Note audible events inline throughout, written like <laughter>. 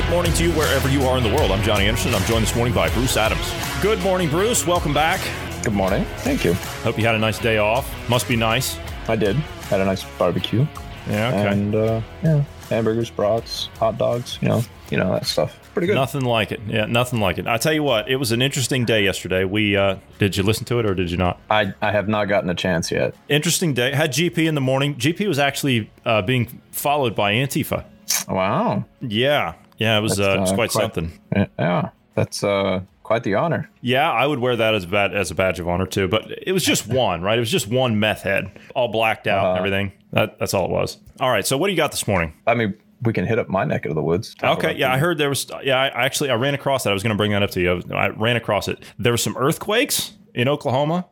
Good morning to you wherever you are in the world. I'm Johnny Anderson. I'm joined this morning by Bruce Adams. Good morning, Bruce. Welcome back. Good morning. Thank you. Hope you had a nice day off. Must be nice. I did. Had a nice barbecue. Yeah, okay. And uh, yeah, hamburgers, brats, hot dogs. You know, you know that stuff. Pretty good. Nothing like it. Yeah, nothing like it. I tell you what, it was an interesting day yesterday. We uh, did you listen to it or did you not? I I have not gotten a chance yet. Interesting day. Had GP in the morning. GP was actually uh, being followed by Antifa. Wow. Yeah, yeah, it was uh, it was uh, quite, quite- something. Yeah, that's uh quite the honor. Yeah, I would wear that as a bad as a badge of honor too. But it was just one, right? It was just one meth head, all blacked out and Uh-huh. everything. That, that's all it was. All right. So what do you got this morning? I mean, we can hit up my neck of the woods. Okay, yeah, I heard there was. Yeah, I actually I ran across that. I was going to bring that up to you. I ran across it. There were some earthquakes in Oklahoma.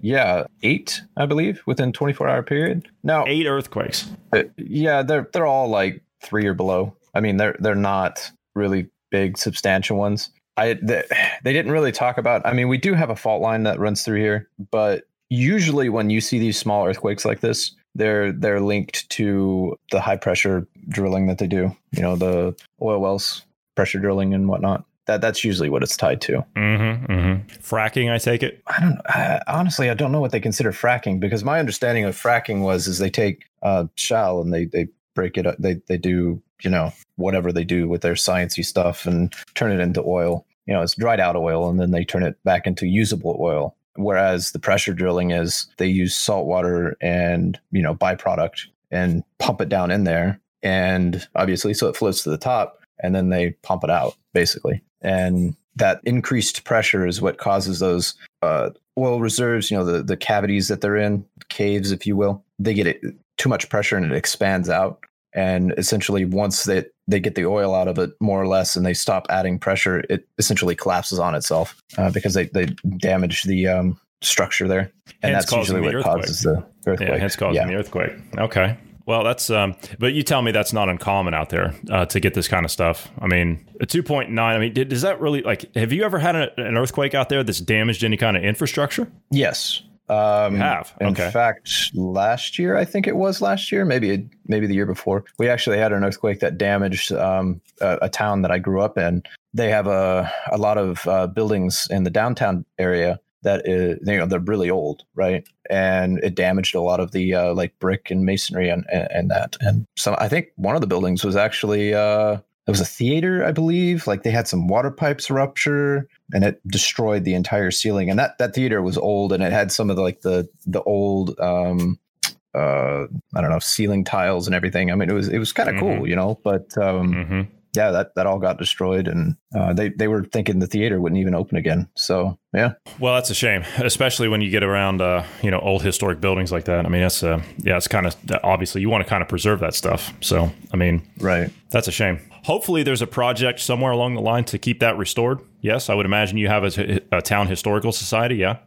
yeah, eight, I believe, within 24 hour period. Now, Eight earthquakes. uh, yeah, they're they're all like three or below. I mean, they're they're not really big, substantial ones. I they, they didn't really talk about. I mean, we do have a fault line that runs through here, but usually when you see these small earthquakes like this, they're they're linked to the high pressure drilling that they do. You know, the oil wells pressure drilling and whatnot. That that's usually what it's tied to. Mm-hmm, mm-hmm. Fracking, I take it. I don't I, honestly. I don't know what they consider fracking because my understanding of fracking was is they take uh, shell and they they break it up. They they do you know whatever they do with their sciencey stuff and turn it into oil. You know, it's dried out oil and then they turn it back into usable oil. Whereas the pressure drilling is they use salt water and you know byproduct and pump it down in there and obviously so it floats to the top and then they pump it out basically and that increased pressure is what causes those uh, oil reserves, you know, the, the cavities that they're in, caves, if you will, they get it, too much pressure and it expands out. And essentially, once they, they get the oil out of it more or less and they stop adding pressure, it essentially collapses on itself uh, because they, they damage the um, structure there. And Hence that's usually what earthquake. causes the earthquake. Yeah, hence causing Yeah. the earthquake. Okay. Well, that's um, but you tell me that's not uncommon out there uh, to get this kind of stuff. I mean, a two point nine. I mean, did, does that really like? Have you ever had a, an earthquake out there that's damaged any kind of infrastructure? Yes. Um, You have? In Okay. fact, last year, I think it was last year, maybe maybe the year before, we actually had an earthquake that damaged um, a, a town that I grew up in. They have a a lot of uh, buildings in the downtown area that is, you know, they're really old, right? And it damaged a lot of the uh, like brick and masonry and, and and that. And so I think one of the buildings was actually uh, it was a theater, I believe. Like they had some water pipes rupture and it destroyed the entire ceiling. And that that theater was old and it had some of the like the the old um uh I don't know, ceiling tiles and everything. I mean it was it was kind of Mhm. cool, you know, but um Mm-hmm. yeah, that that all got destroyed and uh they they were thinking the theater wouldn't even open again. So, yeah. Well, that's a shame, especially when you get around, uh, you know, old historic buildings like that. I mean, that's uh, yeah, it's kind of obviously you want to kind of preserve that stuff. So, I mean, Right. that's a shame. Hopefully, there's a project somewhere along the line to keep that restored. Yes, I would imagine you have a, a town historical society. Yeah.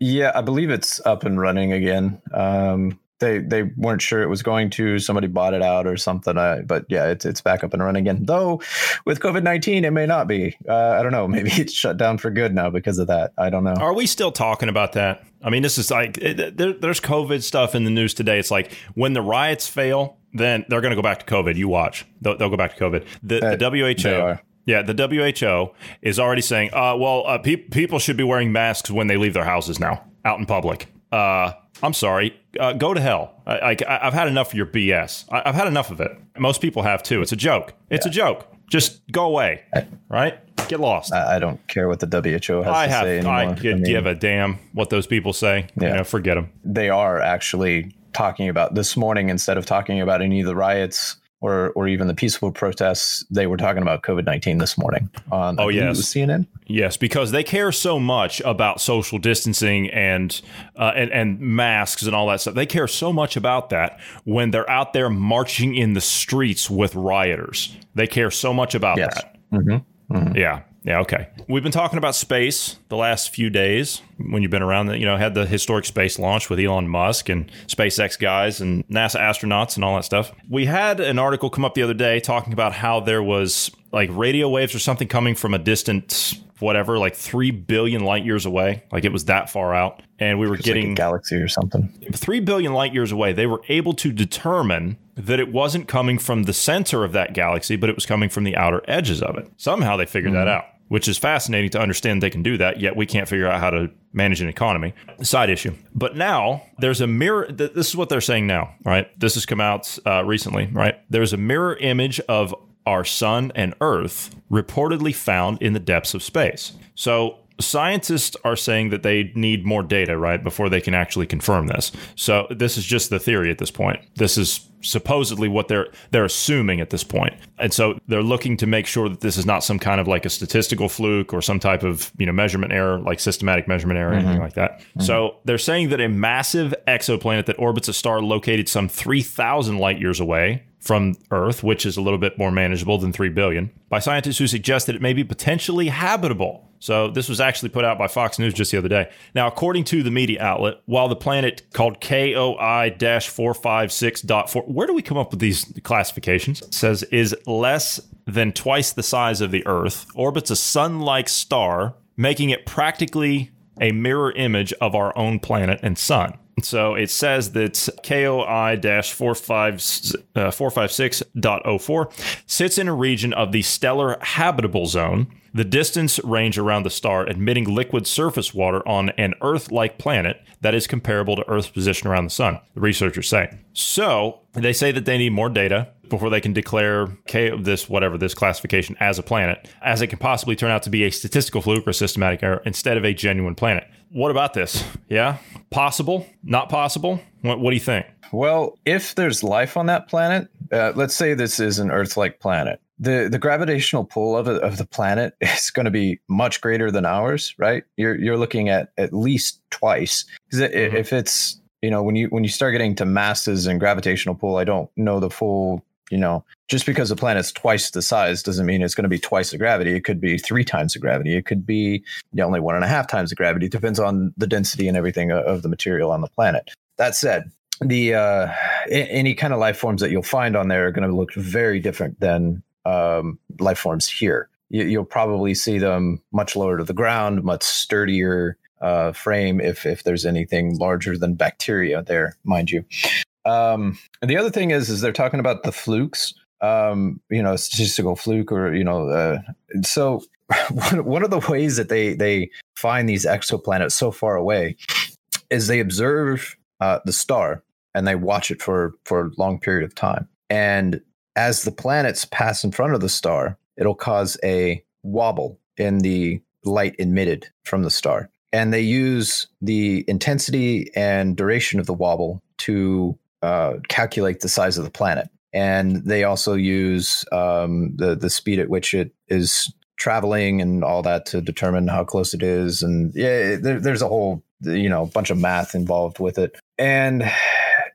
Yeah, I believe it's up and running again. Um, they they weren't sure it was going to. Somebody bought it out or something. I, but yeah, it's it's back up and running again. Though with COVID nineteen, it may not be. Uh, I don't know. <laughs> Maybe it's shut down for good now because of that. I don't know. Are we still talking about that? I mean, this is like it, there, there's COVID stuff in the news today. It's like when the riots fail, then they're going to go back to COVID. You watch, they'll, they'll go back to COVID. The, Uh, the WHO, yeah, the WHO is already saying, uh, well, uh, pe- people should be wearing masks when they leave their houses now, out in public. Uh, I'm sorry, uh, go to hell. I, I, I've had enough of your BS. I, I've had enough of it. Most people have too. It's a joke. It's a joke. Just go away, right? Get lost. I, I don't care what the WHO has I to have. say anymore. I could mean, give a damn what those people say. Yeah. You know, forget them. they are actually talking about this morning instead of talking about any of the riots or or even the peaceful protests, they were talking about COVID nineteen this morning on oh yes CNN. Yes, because they care so much about social distancing and uh, and and masks and all that stuff. They care so much about that when they're out there marching in the streets with rioters. They care so much about Yes. that. Mm-hmm. Mm-hmm. Yeah. Yeah, okay. We've been talking about space the last few days when you've been around, you know, had the historic space launch with Elon Musk and SpaceX guys and NASA astronauts and all that stuff. We had an article come up the other day talking about how there was like radio waves or something coming from a distant whatever, like 3 billion light years away. Like it was that far out. And we were It's like a getting galaxy or something. 3 billion light years away, they were able to determine that it wasn't coming from the center of that galaxy, but it was coming from the outer edges of it. Somehow they figured that hmm. out, which is fascinating to understand they can do that, yet we can't figure out how to manage an economy. Side issue. But now there's a mirror. th- This is what they're saying now, right? This has come out uh, recently, right? There's a mirror image of our sun and Earth reportedly found in the depths of space. So scientists are saying that they need more data, right, before they can actually confirm this. So this is just the theory at this point. This is supposedly what they're they're assuming at this point. And so they're looking to make sure that this is not some kind of like a statistical fluke or some type of, you know, measurement error, like systematic measurement error, anything mm-hmm. like that. Mm-hmm. So they're saying that a massive exoplanet that orbits a star located some 3,000 light years away from Earth, which is a little bit more manageable than 3 billion, by scientists who suggest that it may be potentially habitable. So this was actually put out by Fox News just the other day. Now, according to the media outlet, while the planet called KOI-456.4, where do we come up with these classifications? It says is less than twice the size of the Earth, orbits a sun-like star, making it practically a mirror image of our own planet and sun. So it says that KOI 456.04 uh, sits in a region of the stellar habitable zone, the distance range around the star admitting liquid surface water on an Earth like planet that is comparable to Earth's position around the sun, the researchers say. So they say that they need more data before they can declare K- this whatever this classification as a planet, as it can possibly turn out to be a statistical fluke or systematic error instead of a genuine planet. What about this? Yeah, possible? Not possible? What, what do you think? Well, if there's life on that planet, uh, let's say this is an Earth-like planet. The the gravitational pull of it, of the planet <laughs> is going to be much greater than ours, right? You're you're looking at at least twice because Mhm. if it's you know when you when you start getting to masses and gravitational pull, I don't know the full you know just because the planet's twice the size doesn't mean it's going to be twice the gravity. It could be three times the gravity. It could be you know, only one and a half times the gravity. It depends on the density and everything of- of the material on the planet. That said, the uh, any kind of life forms that you'll find on there are going to look very different than um, life forms here. You, you'll probably see them much lower to the ground, much sturdier uh, frame if if there's anything larger than bacteria there, mind you. Um, and the other thing is, is they're talking about the flukes, um, you know, statistical fluke, or you know, uh, so <laughs> one, of the ways that they they find these exoplanets so far away is they observe uh, the star and they watch it for for a long period of time. And as the planets pass in front of the star, it'll cause a wobble in the light emitted from the star. And they use the intensity and duration of the wobble to uh, calculate the size of the planet. And they also use um, the the speed at which it is traveling and all that to determine how close it is. And yeah, there, there's a whole you know bunch of math involved with it. And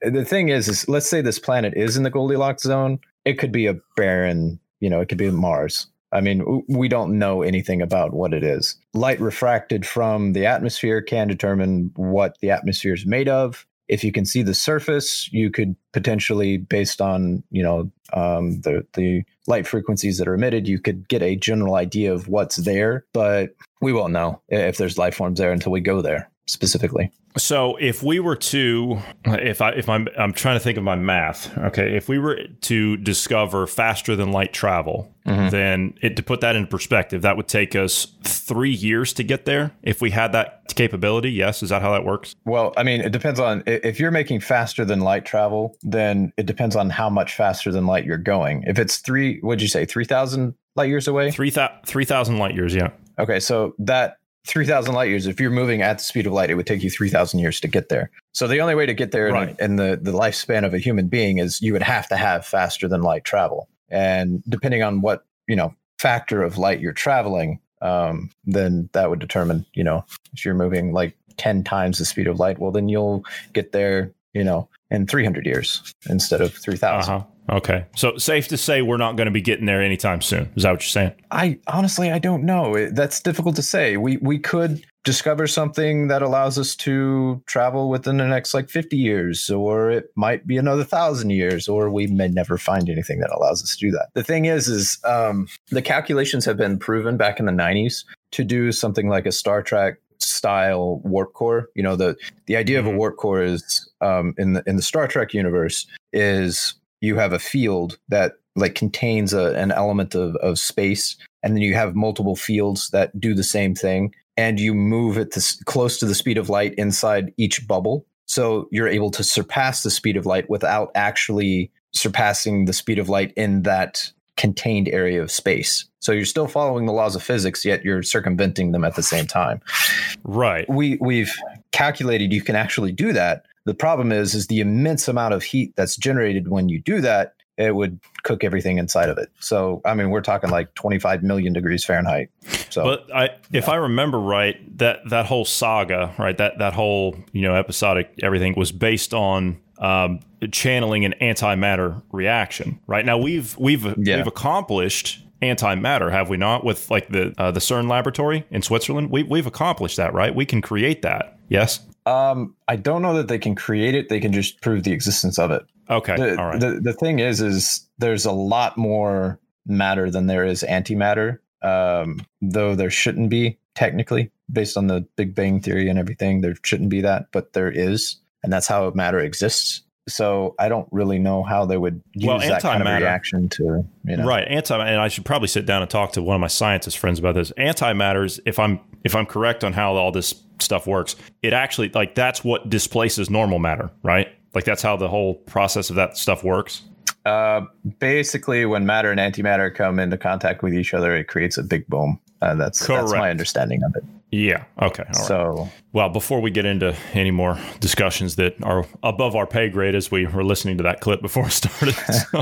the thing is, is let's say this planet is in the Goldilocks zone. It could be a barren, you know, it could be Mars. I mean, we don't know anything about what it is. Light refracted from the atmosphere can determine what the atmosphere is made of. If you can see the surface, you could potentially, based on you know um, the the light frequencies that are emitted, you could get a general idea of what's there. But we won't know if there's life forms there until we go there specifically. So if we were to, if I if I'm I'm trying to think of my math. Okay, if we were to discover faster than light travel, Mhm. then it, to put that in perspective, that would take us three years to get there. If we had that capability, yes, is that how that works? Well, I mean, it depends on if you're making faster than light travel, then it depends on how much faster than light you're going. If it's three, what'd you say, 3,000 light years away? Three thousand light years, yeah. Okay, so that 3,000 light years. If you're moving at the speed of light, it would take you 3,000 years to get there. So the only way to get there in- in, the, the lifespan of a human being is you would have to have faster than light travel. And depending on what, you know, factor of light you're traveling, um, then that would determine, you know, if you're moving like 10 times the speed of light, well, then you'll get there, you know, in 300 years instead of 3,000. Uh-huh. Okay. So safe to say we're not going to be getting there anytime soon. Is that what you're saying? I honestly I don't know. That's difficult to say. We we could discover something that allows us to travel within the next like 50 years or it might be another 1000 years or we may never find anything that allows us to do that. The thing is is um the calculations have been proven back in the 90s to do something like a Star Trek style warp core. You know the the idea of a Mhm. warp core is um in the in the Star Trek universe is you have a field that like contains a, an element of, of space and then you have multiple fields that do the same thing and you move it to s- close to the speed of light inside each bubble so you're able to surpass the speed of light without actually surpassing the speed of light in that contained area of space so you're still following the laws of physics yet you're circumventing them at the same time Right. we we've calculated you can actually do that. The problem is is the immense amount of heat that's generated when you do that. It would cook everything inside of it. So I mean, we're talking like 25 million degrees Fahrenheit. So But I, if I remember right, that that whole saga, right, that that whole you know episodic everything was based on um, channeling an antimatter reaction. Right now, we've we've Yeah. we've accomplished antimatter, have we not? With like the uh, the CERN laboratory in Switzerland, we we've accomplished that, right? We can create that. Yes. um, I don't know that they can create it. They can just prove the existence of it. Okay. The, All right. the the thing is, is there's a lot more matter than there is antimatter. Um, though there shouldn't be technically, based on the Big Bang theory and everything, there shouldn't be that, but there is, and that's how matter exists. So I don't really know how they would use Well, that kind of reaction to you know. Right, anti, and I should probably sit down and talk to one of my scientist friends about this. Antimatters, if I'm if I'm correct on how all this stuff works, it actually like that's what displaces normal matter, right? Like that's how the whole process of that stuff works. Uh, basically, when matter and antimatter come into contact with each other, it creates a big boom. Uh, that's that's my understanding of it. Yeah. Okay. All right. So Well, before we get into any more discussions that are above our pay grade, as we were listening to that clip before it started, <laughs> so,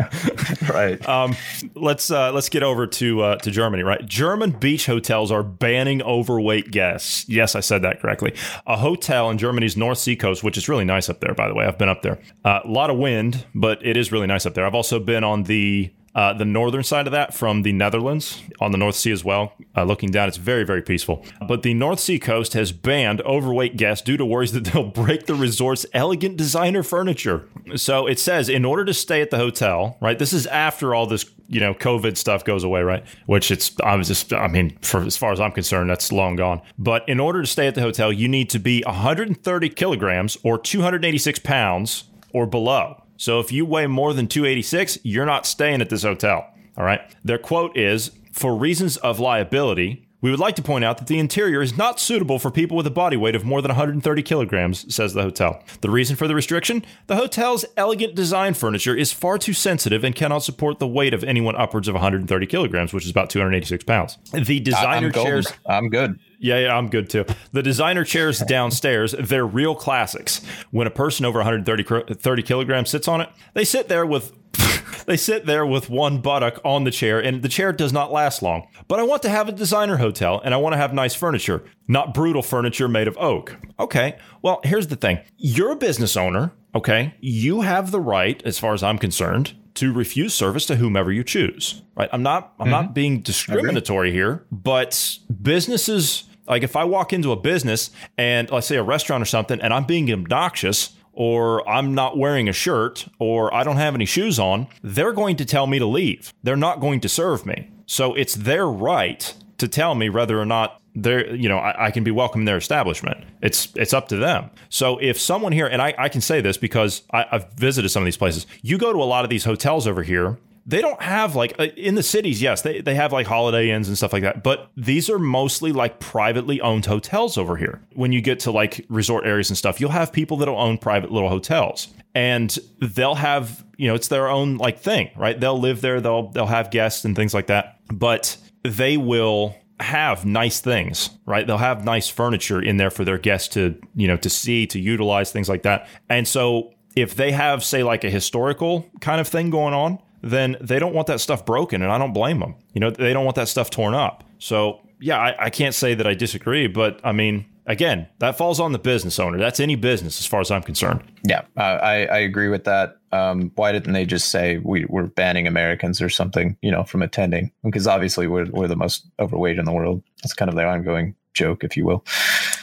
<laughs> right. um, let's uh, let's get over to uh, to Germany. Right, German beach hotels are banning overweight guests. Yes, I said that correctly. A hotel in Germany's North Sea coast, which is really nice up there, by the way. I've been up there. Uh, a lot of wind, but it is really nice up there. I've also been on the uh, the northern side of that from the Netherlands on the North Sea as well. Uh, looking down, it's very, very peaceful. But the North Sea coast has banned overweight guests due to worries that <laughs> they'll break the resort's elegant designer furniture. So it says, in order to stay at the hotel, right? This is after all this, you know, COVID stuff goes away, right? Which it's, I was just, I mean, for as far as I'm concerned, that's long gone. But in order to stay at the hotel, you need to be 130 kilograms or 286 pounds or below. So if you weigh more than 286, you're not staying at this hotel. All right. Their quote is For reasons of liability, we would like to point out that the interior is not suitable for people with a body weight of more than 130 kilograms, says the hotel. The reason for the restriction? The hotel's elegant design furniture is far too sensitive and cannot support the weight of anyone upwards of 130 kilograms, which is about 286 pounds. The designer I'm chairs. I'm good. Yeah, yeah, I'm good too. The designer chairs downstairs, they're real classics. When a person over 130 30 kilograms sits on it, they sit there with <laughs> they sit there with one buttock on the chair and the chair does not last long. But I want to have a designer hotel and I want to have nice furniture, not brutal furniture made of oak. Okay. Well, here's the thing. You're a business owner, okay? You have the right as far as I'm concerned to refuse service to whomever you choose. Right? I'm not I'm not mm-hmm. being discriminatory here, but businesses like if I walk into a business and let's say a restaurant or something and I'm being obnoxious or I'm not wearing a shirt or I don't have any shoes on, they're going to tell me to leave. They're not going to serve me. So it's their right to tell me whether or not they're you know I, I can be welcome in their establishment. It's it's up to them. So if someone here and I, I can say this because I, I've visited some of these places, you go to a lot of these hotels over here they don't have like uh, in the cities yes they, they have like holiday inns and stuff like that but these are mostly like privately owned hotels over here when you get to like resort areas and stuff you'll have people that'll own private little hotels and they'll have you know it's their own like thing right they'll live there they'll they'll have guests and things like that but they will have nice things, right? They'll have nice furniture in there for their guests to, you know, to see, to utilize, things like that. And so if they have, say, like a historical kind of thing going on, then they don't want that stuff broken, and I don't blame them. You know, they don't want that stuff torn up. So yeah, I, I can't say that I disagree, but I mean, again, that falls on the business owner. That's any business as far as I'm concerned. Yeah, uh, I, I agree with that. Um, why didn't they just say we, we're banning Americans or something, you know, from attending? Because obviously we're, we're the most overweight in the world. That's kind of their ongoing joke, if you will.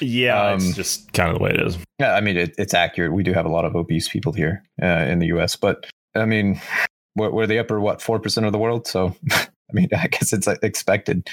Yeah, um, it's just kind of the way it is. Yeah, I mean, it, it's accurate. We do have a lot of obese people here uh, in the U.S., but I mean, we're, we're the upper, what, 4% of the world? So, <laughs> I mean, I guess it's expected.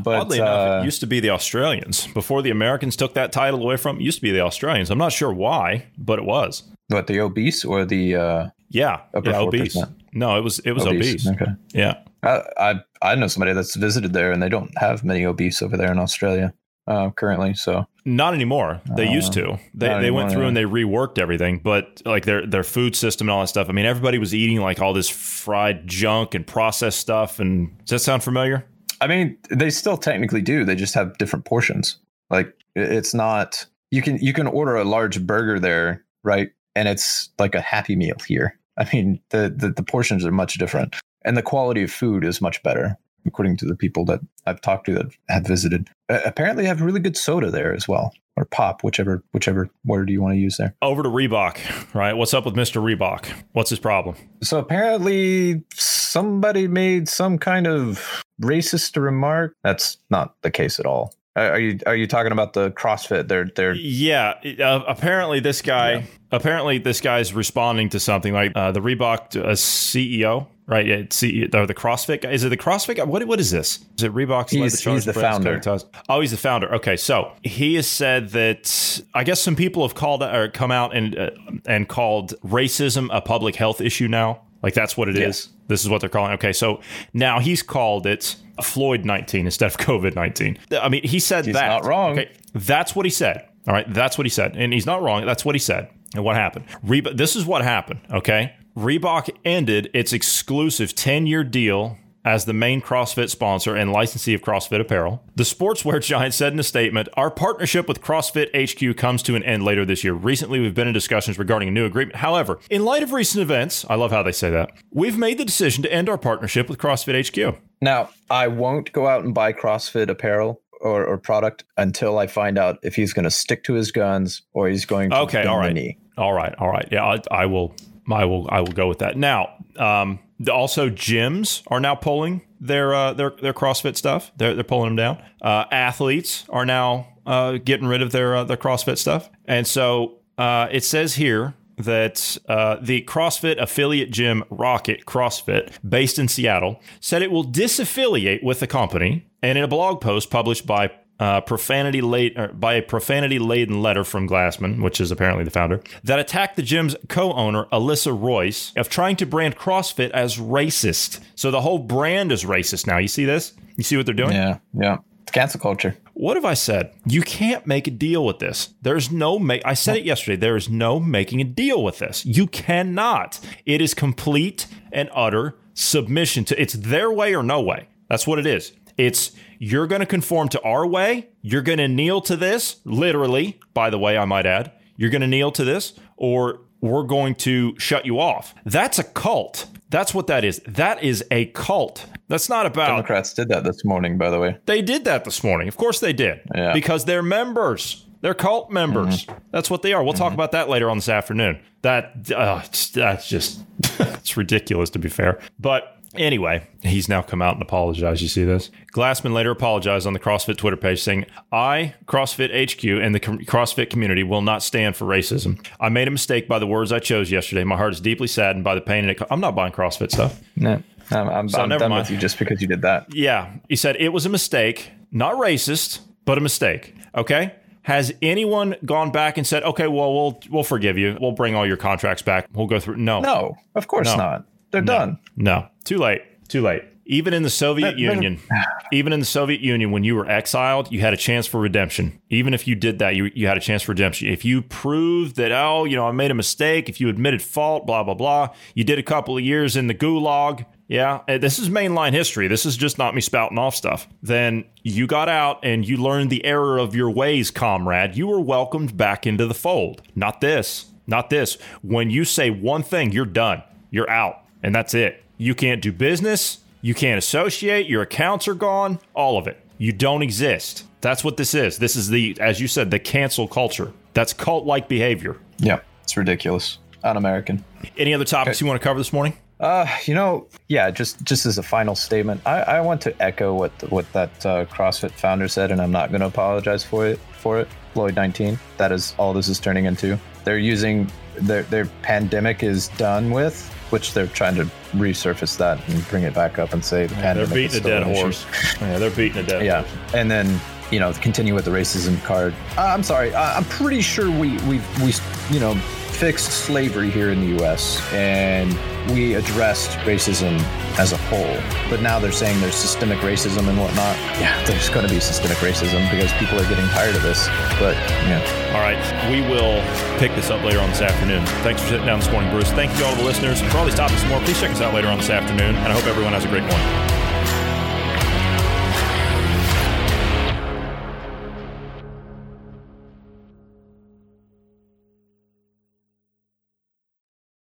But oddly uh, enough, it used to be the Australians before the Americans took that title away from. It used to be the Australians. I'm not sure why, but it was. What the obese or the uh, yeah, yeah obese? No, it was it was obese. obese. Okay, yeah. I, I I know somebody that's visited there, and they don't have many obese over there in Australia uh, currently. So not anymore. They uh, used to. They they went through and they reworked everything, but like their their food system and all that stuff. I mean, everybody was eating like all this fried junk and processed stuff. And does that sound familiar? I mean, they still technically do. They just have different portions. Like it's not you can you can order a large burger there, right? And it's like a happy meal here. I mean, the the, the portions are much different, and the quality of food is much better, according to the people that I've talked to that have visited. Uh, apparently, have really good soda there as well or pop, whichever whichever word you want to use there. Over to Reebok, right? What's up with Mr. Reebok? What's his problem? So apparently somebody made some kind of racist remark. That's not the case at all. Are you are you talking about the CrossFit? They're they're yeah. Uh, apparently, this guy yeah. apparently this guy's responding to something like uh, the Reebok uh, CEO right? Yeah, see, or the CrossFit guy. Is it the CrossFit guy? What, what is this? Is it Reebok? He's, the, he's the founder. Oh, he's the founder. Okay, so he has said that I guess some people have called or come out and uh, and called racism a public health issue now. Like that's what it yeah. is. This is what they're calling. Okay, so now he's called it Floyd nineteen instead of COVID nineteen. I mean, he said he's that. Not wrong. Okay, that's what he said. All right, that's what he said, and he's not wrong. That's what he said. And what happened? Reba- this is what happened. Okay, Reebok ended its exclusive 10 year deal as the main CrossFit sponsor and licensee of CrossFit apparel. The sportswear <laughs> giant said in a statement Our partnership with CrossFit HQ comes to an end later this year. Recently, we've been in discussions regarding a new agreement. However, in light of recent events, I love how they say that, we've made the decision to end our partnership with CrossFit HQ. Now, I won't go out and buy CrossFit apparel or, or product until I find out if he's going to stick to his guns or he's going to okay, all right. All right, all right. Yeah, I, I will I will I will go with that. Now, um, also gyms are now pulling their uh, their their CrossFit stuff. They're they're pulling them down. Uh, athletes are now uh, getting rid of their uh, their CrossFit stuff, and so uh, it says here that uh, the CrossFit affiliate gym Rocket CrossFit, based in Seattle, said it will disaffiliate with the company. And in a blog post published by uh, profanity late by a profanity laden letter from Glassman, which is apparently the founder, that attacked the gym's co-owner Alyssa Royse of trying to brand CrossFit as racist. So the whole brand is racist now. You see this? You see what they're doing? Yeah, yeah. It's cancel culture. What have I said? You can't make a deal with this. There's no make. I said it yesterday. There is no making a deal with this. You cannot. It is complete and utter submission to. It's their way or no way. That's what it is. It's you're going to conform to our way. You're going to kneel to this, literally, by the way, I might add. You're going to kneel to this, or we're going to shut you off. That's a cult. That's what that is. That is a cult. That's not about. Democrats did that this morning, by the way. They did that this morning. Of course they did. Yeah. Because they're members. They're cult members. Mm-hmm. That's what they are. We'll mm-hmm. talk about that later on this afternoon. That uh, that's just <laughs> it's ridiculous to be fair. But Anyway, he's now come out and apologized. You see this? Glassman later apologized on the CrossFit Twitter page saying, I, CrossFit HQ, and the CrossFit community will not stand for racism. I made a mistake by the words I chose yesterday. My heart is deeply saddened by the pain and it. I'm not buying CrossFit stuff. No, I'm, I'm, so I'm done mind. with you just because you did that. Yeah. He said it was a mistake, not racist, but a mistake. Okay. Has anyone gone back and said, "Okay, well, we'll we'll forgive you. We'll bring all your contracts back. We'll go through"? No, no, of course no. not. They're no, done. No, too late. Too late. Even in the Soviet Union, <sighs> even in the Soviet Union, when you were exiled, you had a chance for redemption. Even if you did that, you, you had a chance for redemption. If you proved that, oh, you know, I made a mistake, if you admitted fault, blah, blah, blah, you did a couple of years in the gulag, yeah, eh, this is mainline history. This is just not me spouting off stuff. Then you got out and you learned the error of your ways, comrade. You were welcomed back into the fold. Not this. Not this. When you say one thing, you're done. You're out. And that's it. You can't do business. You can't associate. Your accounts are gone. All of it. You don't exist. That's what this is. This is the, as you said, the cancel culture. That's cult like behavior. Yeah, it's ridiculous. Un American. Any other topics you want to cover this morning? Uh, you know, yeah, just just as a final statement, I, I want to echo what what that uh, CrossFit founder said, and I'm not going to apologize for it. For it, Floyd 19. That is all this is turning into. They're using their their pandemic is done with, which they're trying to resurface that and bring it back up and say the Yeah, pandemic. they're beating a dead horse. Yeah, they're beating a dead Yeah, horse. Yeah, and then you know continue with the racism card. Uh, I'm sorry, uh, I'm pretty sure we we we you know fixed slavery here in the U.S. and we addressed racism as a whole. But now they're saying there's systemic racism and whatnot. Yeah, there's going to be systemic racism because people are getting tired of this. But yeah, All right, we will pick this up later on this afternoon. Thanks for sitting down this morning, Bruce. Thank you all the listeners. For all these topics and more, please check us out later on this afternoon. And I hope everyone has a great morning.